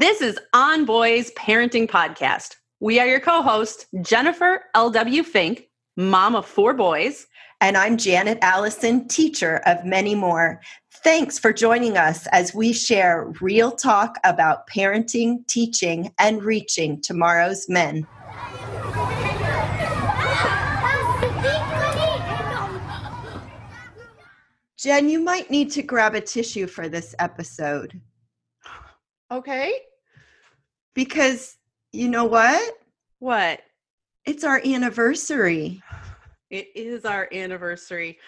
This is On Boys Parenting Podcast. We are your co hosts, Jennifer L.W. Fink, mom of four boys. And I'm Janet Allison, teacher of many more. Thanks for joining us as we share real talk about parenting, teaching, and reaching tomorrow's men. Jen, you might need to grab a tissue for this episode. Okay. Because you know what? What? It's our anniversary. It is our anniversary.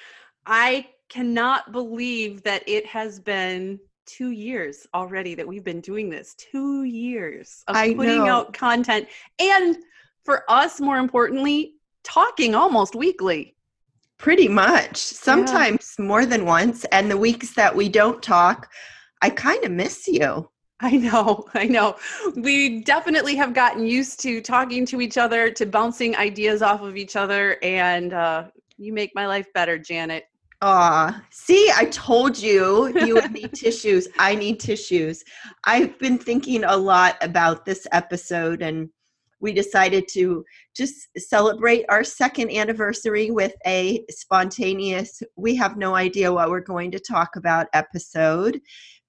I cannot believe that it has been two years already that we've been doing this. Two years of I putting know. out content. And for us, more importantly, talking almost weekly. Pretty much. Sometimes more than once. And the weeks that we don't talk, I kind of miss you. I know, I know. We definitely have gotten used to talking to each other, to bouncing ideas off of each other, and uh, you make my life better, Janet. Aw, see, I told you you would need tissues. I need tissues. I've been thinking a lot about this episode, and we decided to just celebrate our second anniversary with a spontaneous, we have no idea what we're going to talk about episode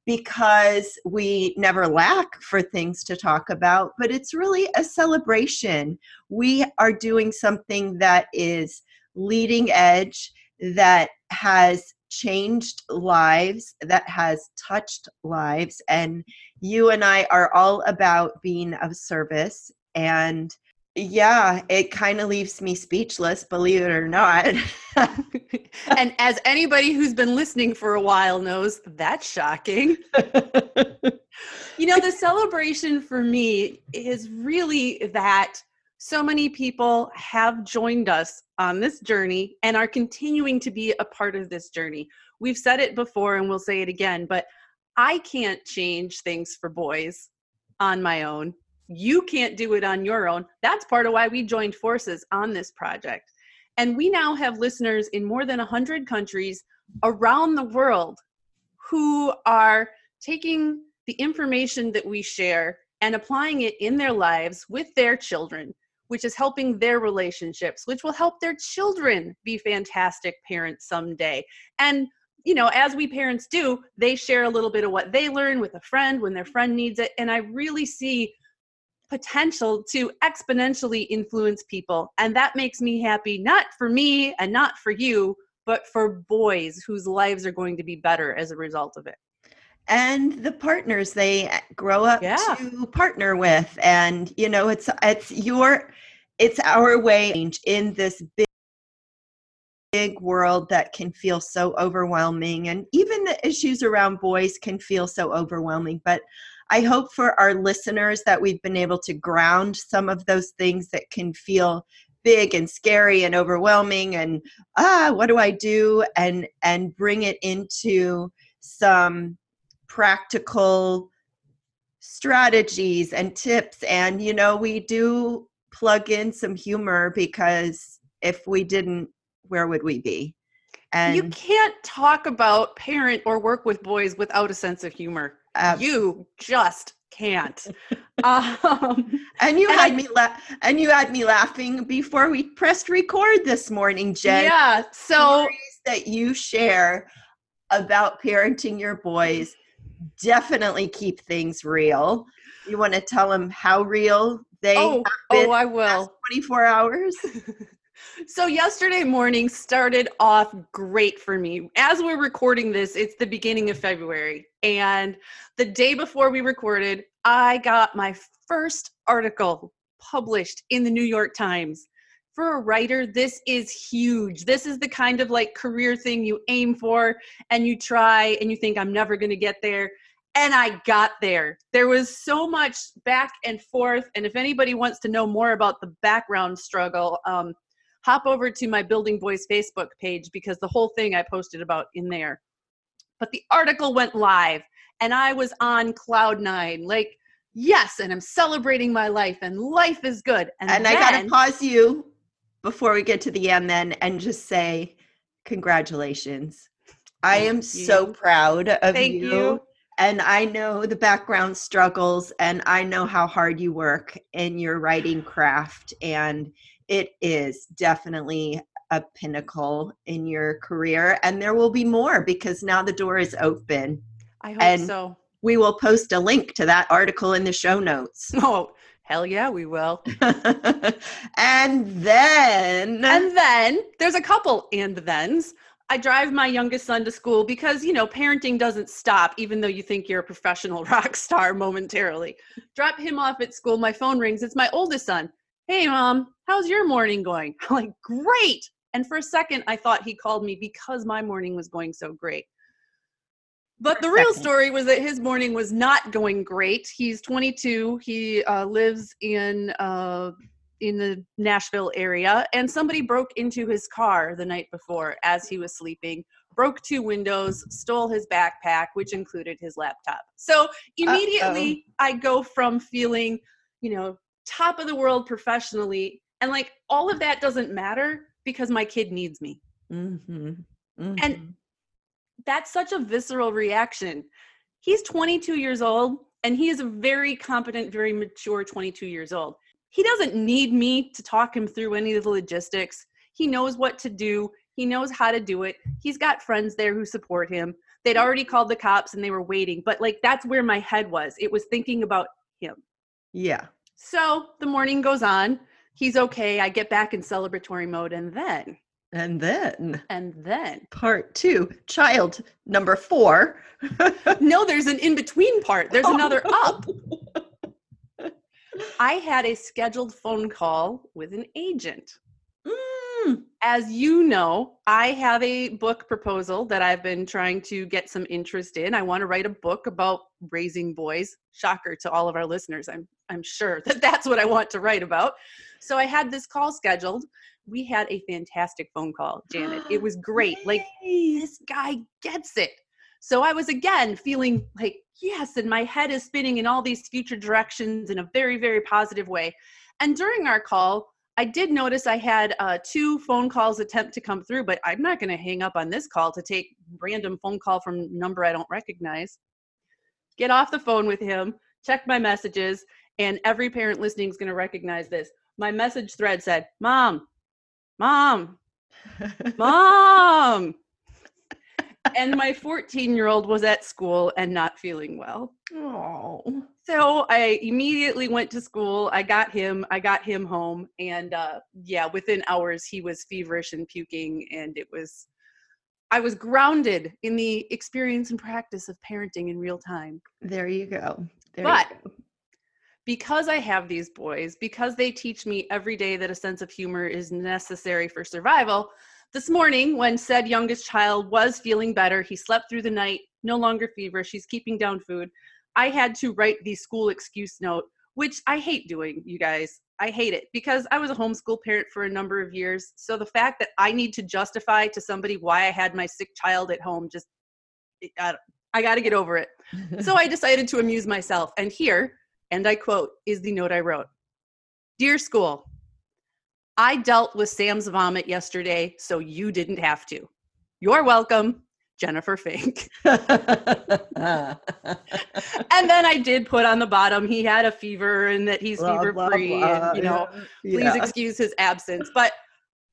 because we never lack for things to talk about, but it's really a celebration. We are doing something that is leading edge, that has changed lives, that has touched lives. And you and I are all about being of service. And yeah, it kind of leaves me speechless, believe it or not. and as anybody who's been listening for a while knows, that's shocking. You know, the celebration for me is really that so many people have joined us on this journey and are continuing to be a part of this journey. We've said it before and we'll say it again, but I can't change things for boys on my own. You can't do it on your own. That's part of why we joined forces on this project. And we now have listeners in more than 100 countries around the world who are taking the information that we share and applying it in their lives with their children, which is helping their relationships, which will help their children be fantastic parents someday. And you know, as we parents do, they share a little bit of what they learn with a friend when their friend needs it. And I really see potential to exponentially influence people. And that makes me happy, not for me and not for you, but for boys whose lives are going to be better as a result of it. and the partners they uh, grow up Yeah. to partner with and you know it's it's your it's our way in this big big world that can feel so overwhelming and even the issues around boys can feel so overwhelming but i hope for our listeners that we've been able to ground some of those things that can feel big and scary and overwhelming and ah what do i do? and and bring it into some practical strategies and tips. And you know we do plug in some humor because if we didn't where would we be? And you can't talk about parent or work with boys without a sense of humor. You just can't. um, and you and had I- me la- and you had me laughing before we pressed record this morning jen yeah. So stories that you share about parenting your boys definitely keep things real you want to tell them how real they oh, oh, I will. 24 hours So yesterday morning started off great for me. As we're recording this, it's the beginning of February. And the day before we recorded, I got my first article published in the New York Times. For a writer, this is huge. This is the kind of like career thing you aim for and you try and you think I'm never going to get there. And I got there. There was so much back and forth. And if anybody wants to know more about the background struggle, um, hop over to my Building Boys Facebook page because the whole thing I posted about in there. But the article went live and I was on cloud nine. Like, yes, and I'm celebrating my life and life is good. And, and i gotta pause you before we get to the end then and just say congratulations i am so proud of Thank you, you. and I know the background struggles and I know how hard you work in your writing craft and it is definitely a pinnacle in your career and there will be more because now the door is open. I hope And- so. We will post a link to that article in the show notes. Oh, hell yeah, we will. and then And then there's a couple and thens. I drive my youngest son to school because, you know, parenting doesn't stop even though you think you're a professional rock star momentarily. Drop him off at school. My phone rings. It's my oldest son. Hey, mom, how's your morning going? I'm like, great. And for a second, I thought he called me because my morning was going so great. But the real story was that his morning was not going great. He's 22. He uh, lives in uh, in the Nashville area, and somebody broke into his car the night before as he was sleeping, broke two windows, stole his backpack, which included his laptop. So immediately, I go from feeling, you know, top of the world professionally, and like all of that doesn't matter because my kid needs me. Mhm. And Mhm. that's such a visceral reaction. He's 22 years old and he is a very competent, very mature 22 years old. He doesn't need me to talk him through any of the logistics. He knows what to do, he knows how to do it. He's got friends there who support him. They'd already called the cops and they were waiting, but like that's where my head was. It was thinking about him. yeah. So the morning goes on. He's okay. I get back in celebratory mode and then, And then and then, part two, child number four. no, there's an in between part. There's Oh, another no. up. I had a scheduled phone call with an agent. Mm, Hmm. As you know, I have a book proposal that I've been trying to get some interest in. I want to write a book about raising boys. Shocker to all of our listeners. I'm I'm sure that that's what I want to write about. So I had this call scheduled. We had a fantastic phone call, Janet. It was great. Like this guy gets it. So I was again feeling like, yes, and my head is spinning in all these future directions in a very, very positive way. And during our call, I did notice I had uh, two phone calls attempt to come through, but I'm not going to hang up on this call to take random phone call from number I don't recognize. Get off the phone with him, check my messages, and every parent listening is going to recognize this. My message thread said, "Mom, mom, mom." and my 14 year old was at school and not feeling well. oh. So I immediately went to school. I got him. I got him home, and uh, yeah, within hours he was feverish and puking, and it was. I was grounded in the experience and practice of parenting in real time. There you go. There But- you go. because I have these boys, because they teach me every day that a sense of humor is necessary for survival, this morning, when said youngest child was feeling better, he slept through the night, no longer feverish, he's keeping down food. I had to write the school excuse note, which I hate doing, you guys. I hate it because I was a homeschool parent for a number of years. So the fact that I need to justify to somebody why I had my sick child at home just, I, I got to get over it. So I decided to amuse myself. And here, and I quote, is the note I wrote Dear school, I dealt with Sam's vomit yesterday, so you didn't have to. You're welcome, Jennifer Fink. and then I did put on the bottom he had a fever and that he's Blah, fever free and you know Yeah. please excuse his absence but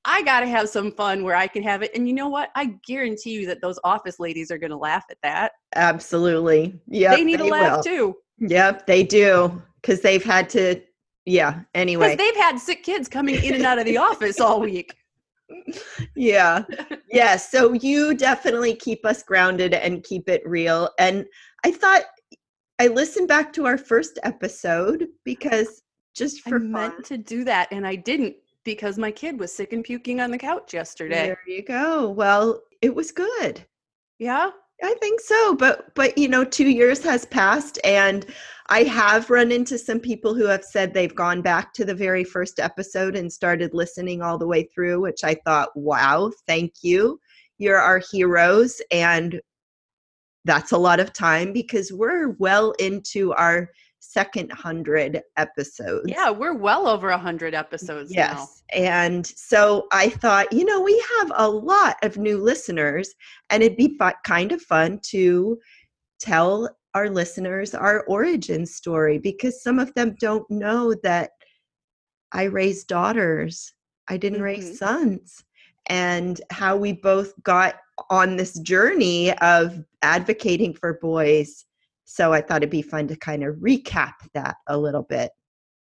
i gotta have some fun where i can have it and you know what i guarantee you that those office ladies are gonna laugh at that Absolutely. Yeah. they need a laugh too Yep, they do. Because they've had to, yeah. Anyway. because they've had sick kids coming in and out of the office all week yeah. Yeah. so you definitely keep us grounded and keep it real and i thought i listened back to our first episode because just i for meant fun to do that and i didn't because my kid was sick and puking on the couch yesterday. There you go. Well it was good. Yeah i think so but but you know two years has passed and i have run into some people who have said they've gone back to the very first episode and started listening all the way through which i thought wow thank you. You're our heroes and that's a lot of time because we're well into our second hundred episodes yeah we're well over a hundred episodes now Yes. And so I thought, you know, we have a lot of new listeners, and it'd be kind of fun to tell our listeners our origin story because some of them don't know that I raised daughters. I didn't mm-hmm. raise sons. And how we both got on this journey of advocating for boys. So I thought it'd be fun to kind of recap that a little bit.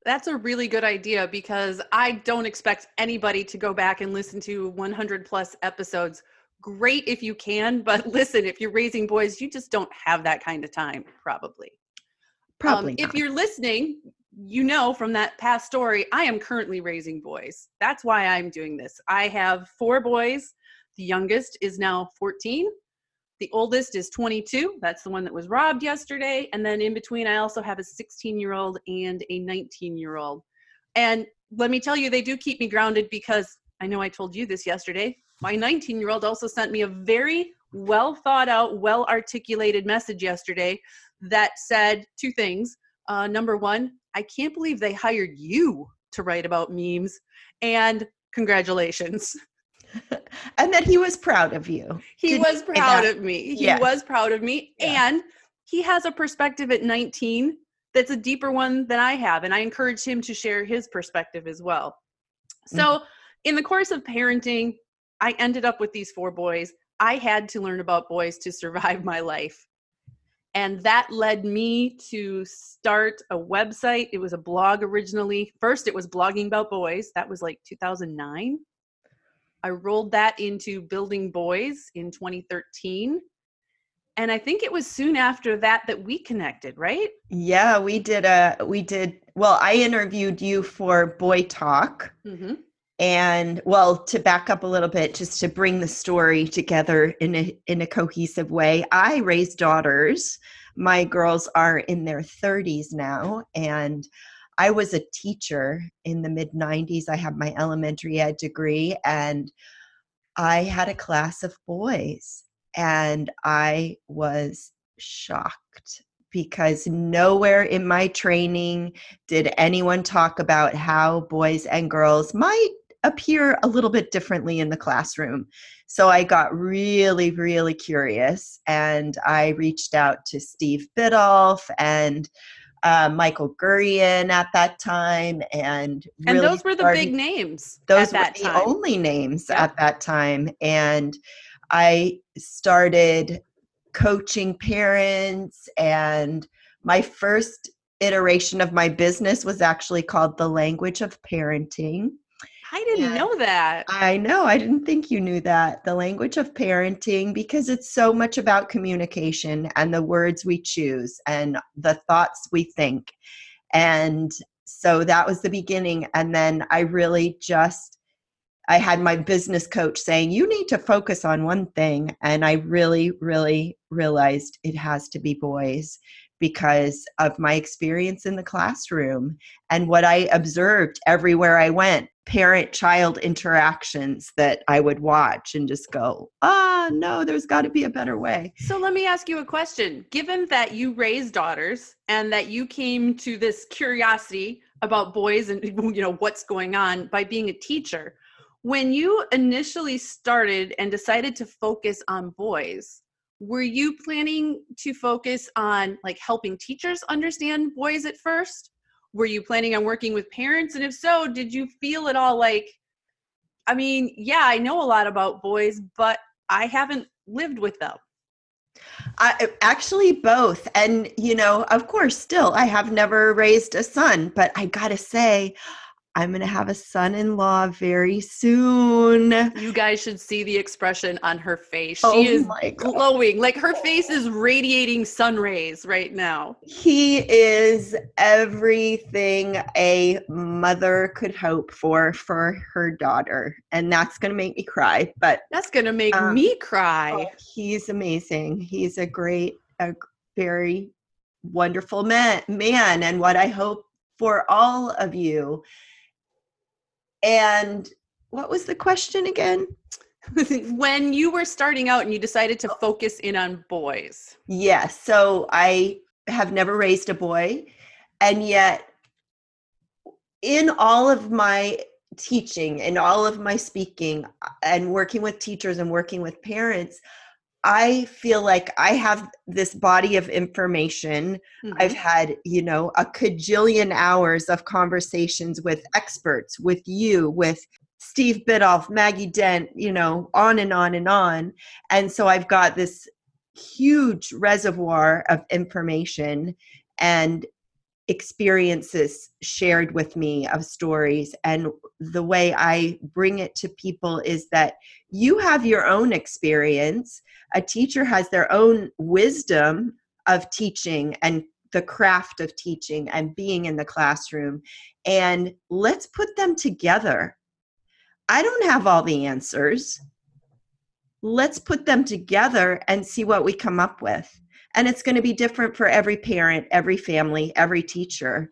That's a really good idea because I don't expect anybody to go back and listen to 100 plus episodes. Great if you can, but listen, if you're raising boys, you just don't have that kind of time, probably. Probably. Um, if you're listening, you know from that past story, I am currently raising boys. That's why I'm doing this. I have four boys. The youngest is now 14. The oldest is 22. That's the one that was robbed yesterday. And then in between, I also have a 16 year old and a 19 year old. And let me tell you, they do keep me grounded because I know I told you this yesterday. My 19 year old also sent me a very well thought out, well articulated message yesterday that said two things. Uh, number one, I can't believe they hired you to write about memes. And congratulations. and that he was proud of you. He Did was proud of me. He yeah. was proud of me. Yeah. And he has a perspective at 19 that's a deeper one than I have. And I encourage him to share his perspective as well. So, mm-hmm. in the course of parenting, I ended up with these four boys. I had to learn about boys to survive my life. And that led me to start a website. It was a blog originally. First, it was blogging about boys. That was like 2009. I rolled that into Building Boys in 2013. And I think it was soon after that that we connected, right? Yeah, we did a we did well, I interviewed you for Boy Talk. Mm-hmm. And well, to back up a little bit, just to bring the story together in a in a cohesive way, I raised daughters. My girls are in their 30s now, and I was a teacher in the mid 90s. I had my elementary ed degree and I had a class of boys and I was shocked because nowhere in my training did anyone talk about how boys and girls might appear a little bit differently in the classroom. So I got really, really curious and I reached out to Steve Biddulph and uh, Michael Gurian at that time, and really and those were the started, big names. Those were the time. only names yeah. at that time, and I started coaching parents. And my first iteration of my business was actually called the Language of Parenting. I didn't know that. I know. I didn't think you knew that. The language of parenting, because it's so much about communication and the words we choose and the thoughts we think. And so that was the beginning. And then I really just, I had my business coach saying, you need to focus on one thing. And I really, really realized it has to be boys because of my experience in the classroom and what I observed everywhere I went parent child interactions that I would watch and just go, ah, no, there's got to be a better way. So let me ask you a question. Given that you raised daughters and that you came to this curiosity about boys and you know what's going on by being a teacher, when you initially started and decided to focus on boys, were you planning to focus on like helping teachers understand boys at first were you planning on working with parents? And if so did you feel at all like i mean yeah i know a lot about boys but i haven't lived with them. I, actually both. And you know of course still i have never raised a son but i gotta say I'm going to have a son in law very soon. You guys should see the expression on her face. She oh is glowing. Like her face is radiating sun rays right now. He is everything a mother could hope for for her daughter. And that's going to make me cry. But that's going to make um, me cry. Oh, he's amazing. He's a great, a very wonderful man, man. And what I hope for all of you and what was the question again? when you were starting out and you decided to focus in on boys. Yes. So I have never raised a boy. And yet, in all of my teaching and all of my speaking and working with teachers and working with parents, I feel like I have this body of information. Mm-hmm. I've had, you know, a cajillion hours of conversations with experts, with you, with Steve Biddulph, Maggie Dent, you know, on and on and on. And so I've got this huge reservoir of information and experiences shared with me of stories and the way i bring it to people is that you have your own experience. A teacher has their own wisdom of teaching and the craft of teaching and being in the classroom and let's put them together. I don't have all the answers. Let's put them together and see what we come up with and it's going to be different for every parent, every family, every teacher.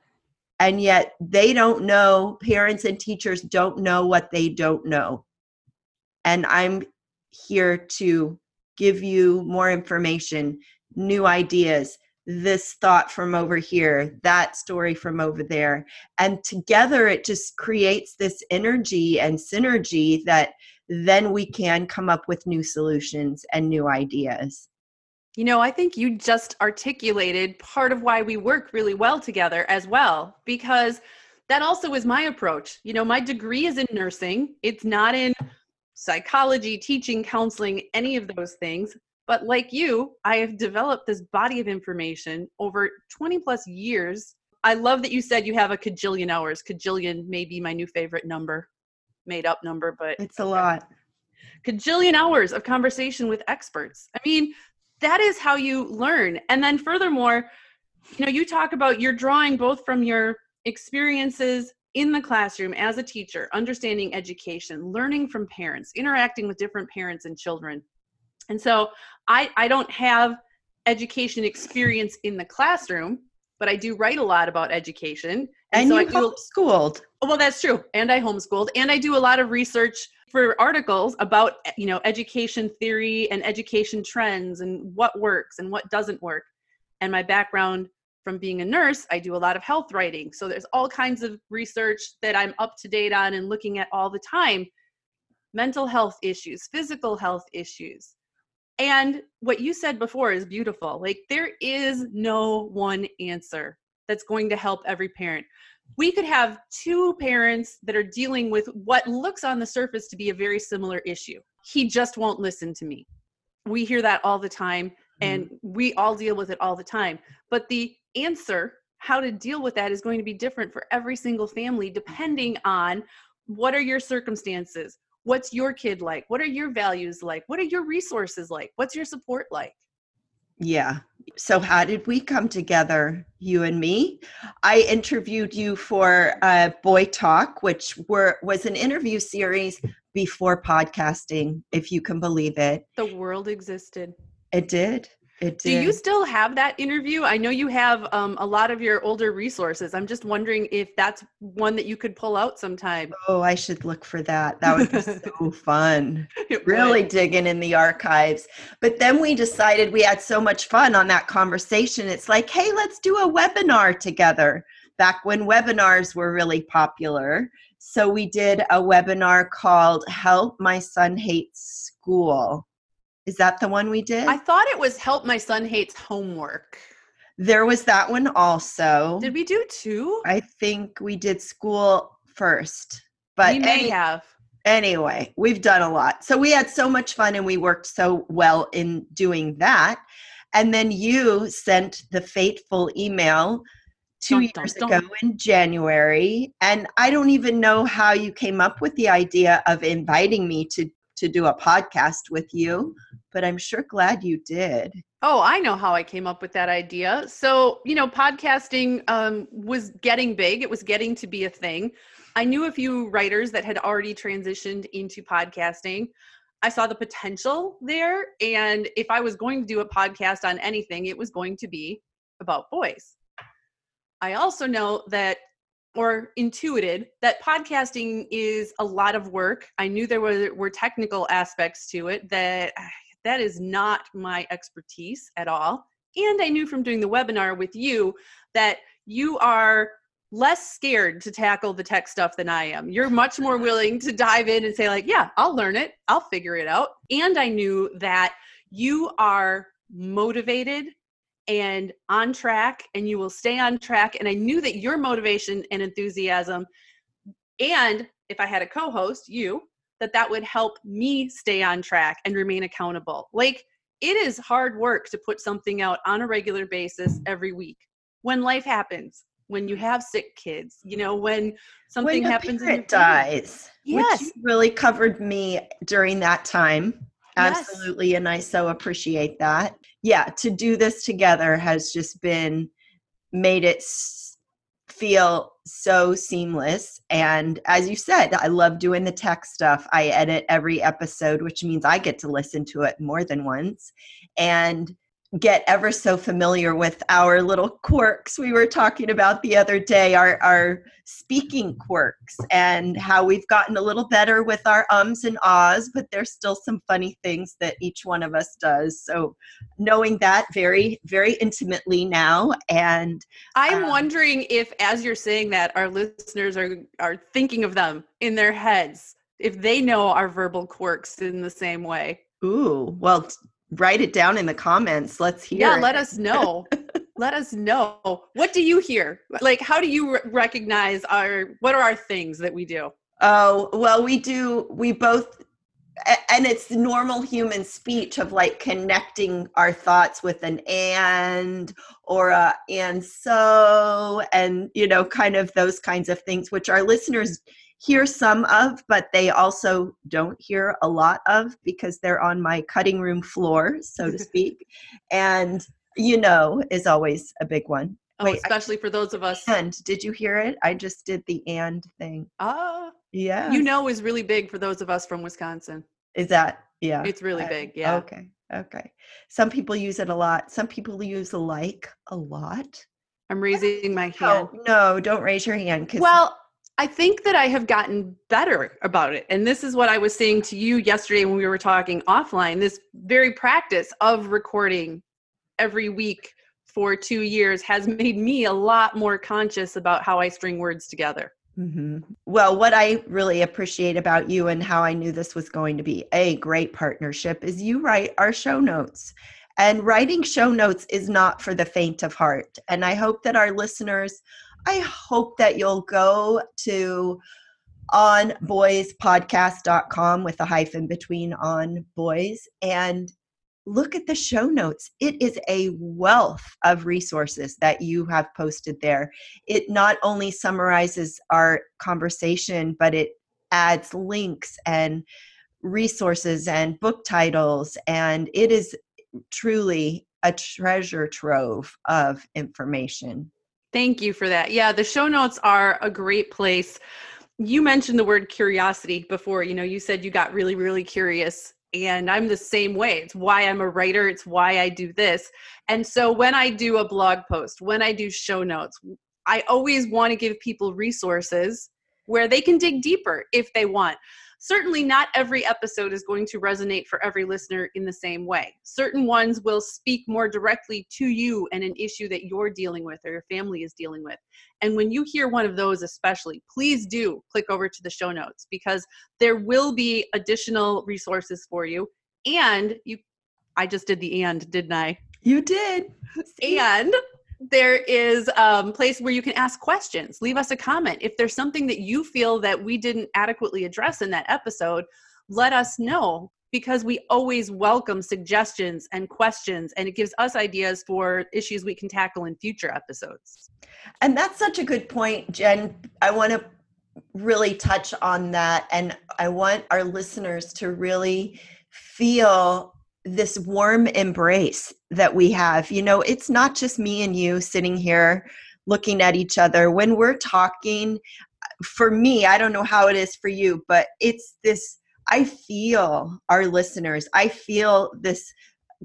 And yet they don't know, parents and teachers don't know what they don't know. And I'm here to give you more information, new ideas, this thought from over here, that story from over there. And together it just creates this energy and synergy that then we can come up with new solutions and new ideas. You know, I think you just articulated part of why we work really well together as well, because that also is my approach. You know, my degree is in nursing, it's not in psychology, teaching, counseling, any of those things. But like you, I have developed this body of information over 20 plus years. I love that you said you have a cajillion hours. Cajillion may be my new favorite number, made up number, but it's a lot. Cajillion hours of conversation with experts. I mean, that is how you learn. And then furthermore you know you talk about you're drawing both from your experiences in the classroom as a teacher understanding education learning from parents interacting with different parents and children. And so i i don't have education experience in the classroom but i do write a lot about education. And, and so you I do, homeschooled. Oh, well that's true. And i homeschooled. And i do a lot of research for articles about eh, you know education theory and education trends and what works and what doesn't work. And my background from being a nurse i do a lot of health writing. So there's all kinds of research that i'm up to date on and looking at all the time. Mental health issues physical health issues and what you said before is beautiful like there is no one answer that's going to help every parent we could have two parents that are dealing with what looks on the surface to be a very similar issue. He just won't listen to me. We hear that all the time, and mm-hmm. we all deal with it all the time. But the answer, how to deal with that, is going to be different for every single family depending on what are your circumstances? What's your kid like? What are your values like? What are your resources like? What's your support like? Yeah. So, how did we come together, you and me? I interviewed you for uh, Boy Talk, which were was an interview series before podcasting, if you can believe it. The world existed. It did. It did. Do you still have that interview? I know you have um, a lot of your older resources. I'm just wondering if that's one that you could pull out sometime. Oh, I should look for that. That would be so fun. really digging in the archives. But then we decided we had so much fun on that conversation. It's like, hey, let's do a webinar together. Back when webinars were really popular. So we did a webinar called Help My Son Hates School is that the one we did? I thought it was Help My Son Hates Homework. There was that one also. Did we do two? I think we did school first. But we may any, have. Anyway, we've done a lot. So we had so much fun and we worked so well in doing that. And then you sent the fateful email two dun, years dun, dun. ago in January. And I don't even know how you came up with the idea of inviting me to to do a podcast with you, but I'm sure glad you did. Oh, I know how I came up with that idea. So, you know, podcasting um, was getting big, it was getting to be a thing. I knew a few writers that had already transitioned into podcasting. I saw the potential there. And if I was going to do a podcast on anything, it was going to be about boys. I also know that or intuited that podcasting is a lot of work. I knew there were, were technical aspects to it that that is not my expertise at all. And I knew from doing the webinar with you that you are less scared to tackle the tech stuff than I am. You're much more willing to dive in and say like, yeah, I'll learn it. I'll figure it out. And I knew that you are motivated and on track and you will stay on track and i knew that your motivation and enthusiasm and if i had a co-host you that that would help me stay on track and remain accountable. Like it is hard work to put something out on a regular basis every week when life happens when you have sick kids you know when something when happens and it dies yes. which really covered me during that time absolutely yes. and i so appreciate that yeah to do this together has just been made it feel so seamless and as you said i love doing the tech stuff i edit every episode which means i get to listen to it more than once and get ever so familiar with our little quirks we were talking about the other day our our speaking quirks and how we've gotten a little better with our ums and ahs but there's still some funny things that each one of us does. So knowing that very very intimately now and i'm um, wondering if as you're saying that our listeners are are thinking of them in their heads if they know our verbal quirks in the same way. Ooh, well, write it down in the comments. Let's hear. Yeah, it. let us know. let us know. What do you hear? Like, how do you recognize our? What are our things that we do? Oh well, we do. We both, and it's normal human speech of like connecting our thoughts with an and or a and so, and you know, kind of those kinds of things, which our listeners hear some of, but they also don't hear a lot of because they're on my cutting room floor, so to speak. and you know is always a big one. Oh, Wait, especially I, for those of us. And did you hear it? I just did the and thing. Ah, uh, yeah. You know is really big for those of us from Wisconsin. Is that yeah? It's really I, big. Yeah. Okay. Okay. Some people use it a lot. Some people use like a lot. I'm raising my hand. No, no, don't raise your hand. Well, I think that I have gotten better about it. And this is what I was saying to you yesterday when we were talking offline this very practice of recording every week for two years has made me a lot more conscious about how I string words together. Mm-hmm. Well, what I really appreciate about you and how I knew this was going to be a great partnership is you write our show notes. And writing show notes is not for the faint of heart. And I hope that our listeners I hope that you'll go to onboyspodcast.com with a hyphen between on boys and look at the show notes. It is a wealth of resources that you have posted there. It not only summarizes our conversation, but it adds links and resources and book titles, and it is truly a treasure trove of information. Thank you for that. Yeah, the show notes are a great place. You mentioned the word curiosity before. You know, you said you got really, really curious. And I'm the same way. It's why I'm a writer. It's why I do this. And so when I do a blog post, when I do show notes, I always want to give people resources where they can dig deeper if they want certainly not every episode is going to resonate for every listener in the same way. Certain ones will speak more directly to you and an issue that you're dealing with or your family is dealing with. And when you hear one of those, especially, please do click over to the show notes because there will be additional resources for you. And you, I just did the and, didn't I? You did. And there is a um, place where you can ask questions. Leave us a comment. If there's something that you feel that we didn't adequately address in that episode let us know because we always welcome suggestions and questions and it gives us ideas for issues we can tackle in future episodes. And that's such a good point jen. I want to really touch on that and i want our listeners to really feel this warm embrace that we have. You know, it's not just me and you sitting here looking at each other. When we're talking, for me, I don't know how it is for you, but it's this I feel our listeners, I feel this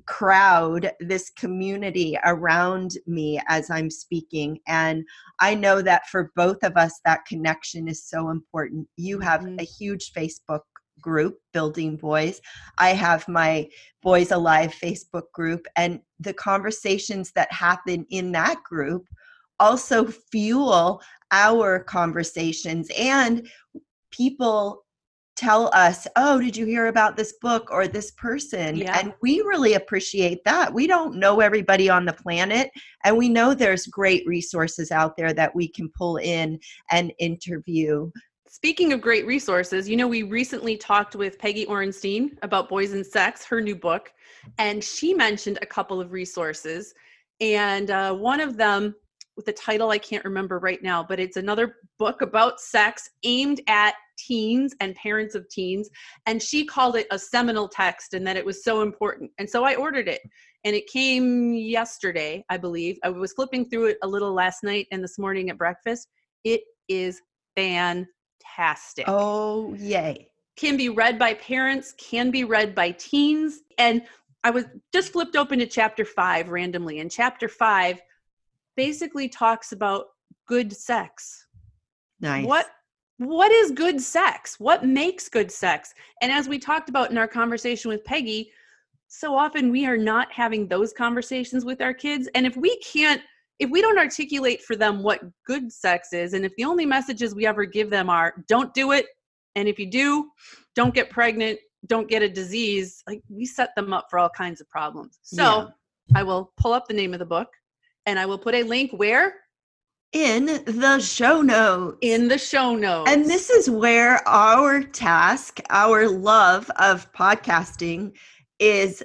crowd, this community around me as I'm speaking. And I know that for both of us, that connection is so important. You have mm-hmm. a huge Facebook group, Building Boys. I have my Boys Alive Facebook group, and the conversations that happen in that group also fuel our conversations and people tell us, oh, did you hear about this book or this person? Yeah. And we really appreciate that. We don't know everybody on the planet, and we know there's great resources out there that we can pull in and interview. Speaking of great resources, you know, we recently talked with Peggy Orenstein about Boys and Sex, her new book, and she mentioned a couple of resources. And uh, one of them, with the title I can't remember right now, but it's another book about sex aimed at teens and parents of teens. And she called it a seminal text and that it was so important. And so I ordered it and it came yesterday, I believe. I was flipping through it a little last night and this morning at breakfast. It is fantastic. Oh, yay. Can be read by parents, can be read by teens. And I was just flipped open to chapter five randomly, and chapter five basically talks about good sex. Nice. What what is good sex? What makes good sex? And as we talked about in our conversation with Peggy, so often we are not having those conversations with our kids. And if we can't, if we don't articulate for them what good sex is, and if the only messages we ever give them are don't do it, and if you do, don't get pregnant, don't get a disease, like we set them up for all kinds of problems. So Yeah. I will pull up the name of the book and I will put a link where? In the show notes. In the show notes. And this is where our task, our love of podcasting is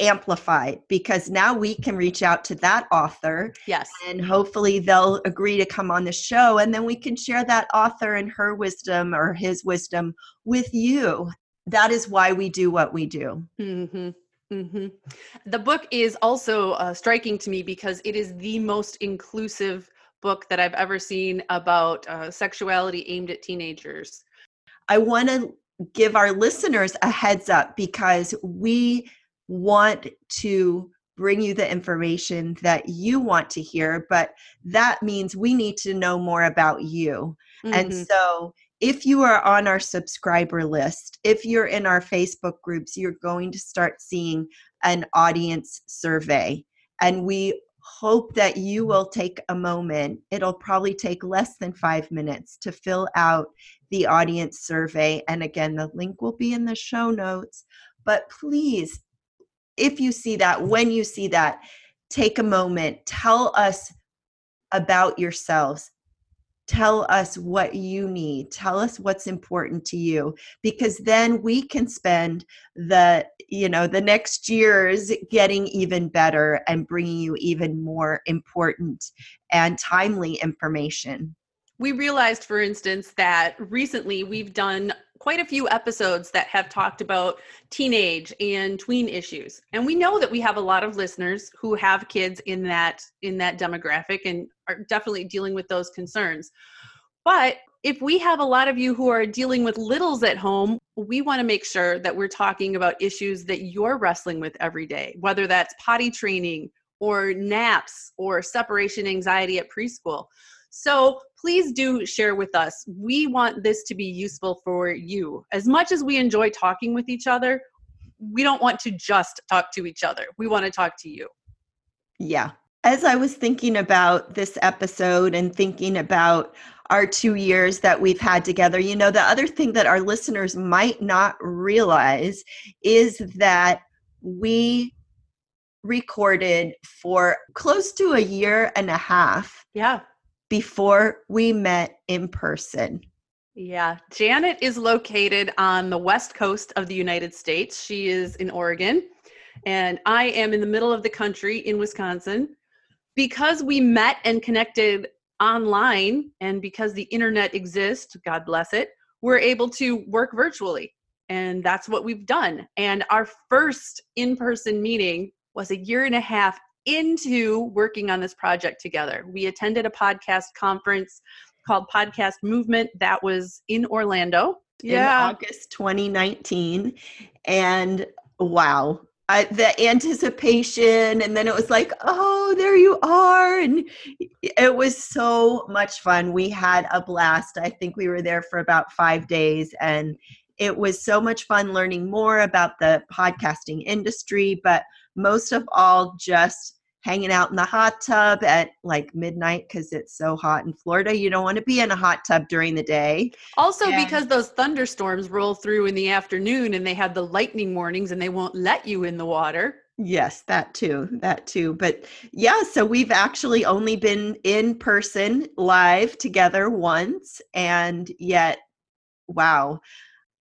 amplified because now we can reach out to that author yes. and hopefully they'll agree to come on the show and then we can share that author and her wisdom or his wisdom with you. That is why we do what we do. hmm hmm The book is also uh, striking to me because it is the most inclusive book that I've ever seen about uh, sexuality aimed at teenagers. I want to give our listeners a heads up because we want to bring you the information that you want to hear, but that means we need to know more about you. And Mhm. so, if you are on our subscriber list, if you're in our Facebook groups, you're going to start seeing an audience survey. And we hope that you will take a moment. It'll probably take less than five minutes to fill out the audience survey. And again, the link will be in the show notes. But please, if you see that, when you see that, take a moment, tell us about yourselves. Tell us what you need. Tell us what's important to you because then we can spend the, you know, the next years getting even better and bringing you even more important and timely information. We realized, for instance, that recently we've done quite a few episodes that have talked about teenage and tween issues. And we know that we have a lot of listeners who have kids in that in that demographic and are definitely dealing with those concerns. But if we have a lot of you who are dealing with littles at home, we want to make sure that we're talking about issues that you're wrestling with every day, whether that's potty training or naps or separation anxiety at preschool. So please do share with us. We want this to be useful for you. As much as we enjoy talking with each other, we don't want to just talk to each other. We want to talk to you. Yeah. As I was thinking about this episode and thinking about our two years that we've had together, you know, the other thing that our listeners might not realize is that we recorded for close to a year and a half Yeah. Before we met in person. Yeah. Janet is located on the west coast of the United States. She is in Oregon, and I am in the middle of the country in Wisconsin. Because we met and connected online, and because the internet exists, God bless it, we're able to work virtually. And that's what we've done. And our first in person meeting was a year and a half into working on this project together. We attended a podcast conference called Podcast Movement that was in Orlando. in August 2019. And wow, I, the anticipation. And then it was like, oh, there you are. And it was so much fun. We had a blast. I think we were there for about five days. And it was so much fun learning more about the podcasting industry, but most of all, just hanging out in the hot tub at like midnight because it's so hot in Florida. You don't want to be in a hot tub during the day. Also, and because those thunderstorms roll through in the afternoon and they have the lightning warnings and they won't let you in the water. Yes, that too. That too. But yeah, so we've actually only been in person live together once. And yet, wow,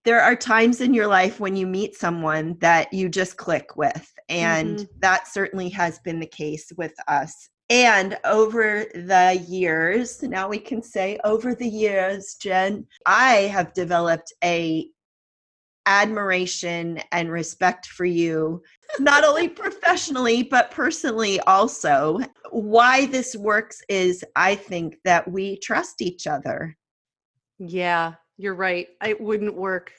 there are times in your life when you meet someone that you just click with. And mm-hmm. that certainly has been the case with us. And over the years, now we can say over the years, Jen, I have developed a admiration and respect for you, not only professionally, but personally also. Why this works is I think that we trust each other. Yeah, you're right. It wouldn't work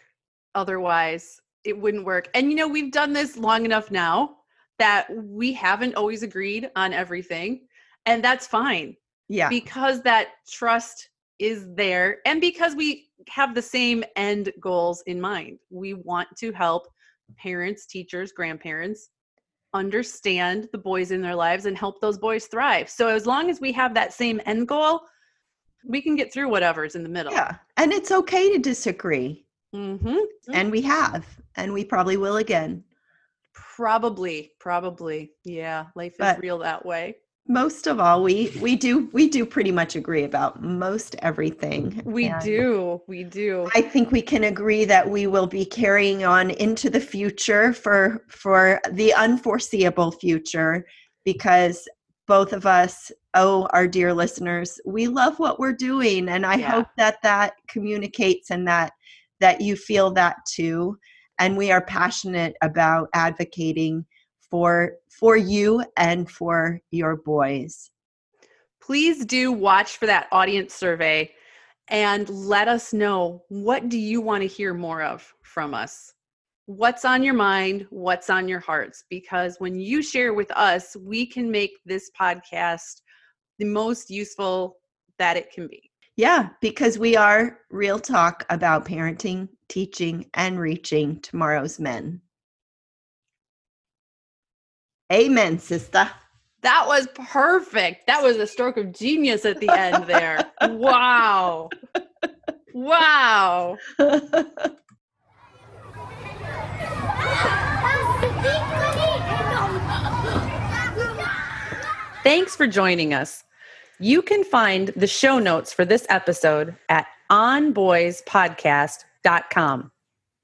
otherwise. It wouldn't work. And you know, we've done this long enough now that we haven't always agreed on everything. And that's fine. Yeah. Because that trust is there and because we have the same end goals in mind. We want to help parents, teachers, grandparents understand the boys in their lives and help those boys thrive. So as long as we have that same end goal, we can get through whatever's in the middle. Yeah. And it's okay to disagree. Mm-hmm. And we have, and we probably will again. Probably, probably. Yeah. Life but, is real that way most of all we we do we do pretty much agree about most everything we and do we do i think we can agree that we will be carrying on into the future for for the unforeseeable future because both of us oh our dear listeners we love what we're doing and i yeah. hope that that communicates and that that you feel that too and we are passionate about advocating for for you and for your boys. Please do watch for that audience survey and let us know what do you want to hear more of from us? What's on your mind? What's on your hearts? Because when you share with us, we can make this podcast the most useful that it can be. Yeah, because we are real talk about parenting, teaching, and reaching tomorrow's men. Amen, sister. That was perfect. That was a stroke of genius at the end there. wow. Wow. Thanks for joining us. You can find the show notes for this episode at onboyspodcast.com.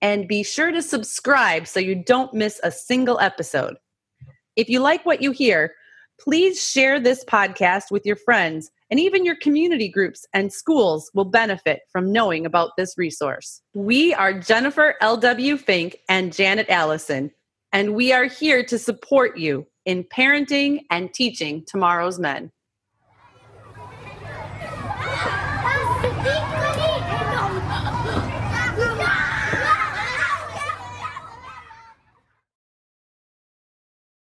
And be sure to subscribe so you don't miss a single episode. If you like what you hear, please share this podcast with your friends, and even your community groups and schools will benefit from knowing about this resource. We are Jennifer L.W. Fink and Janet Allison, and we are here to support you in parenting and teaching tomorrow's men.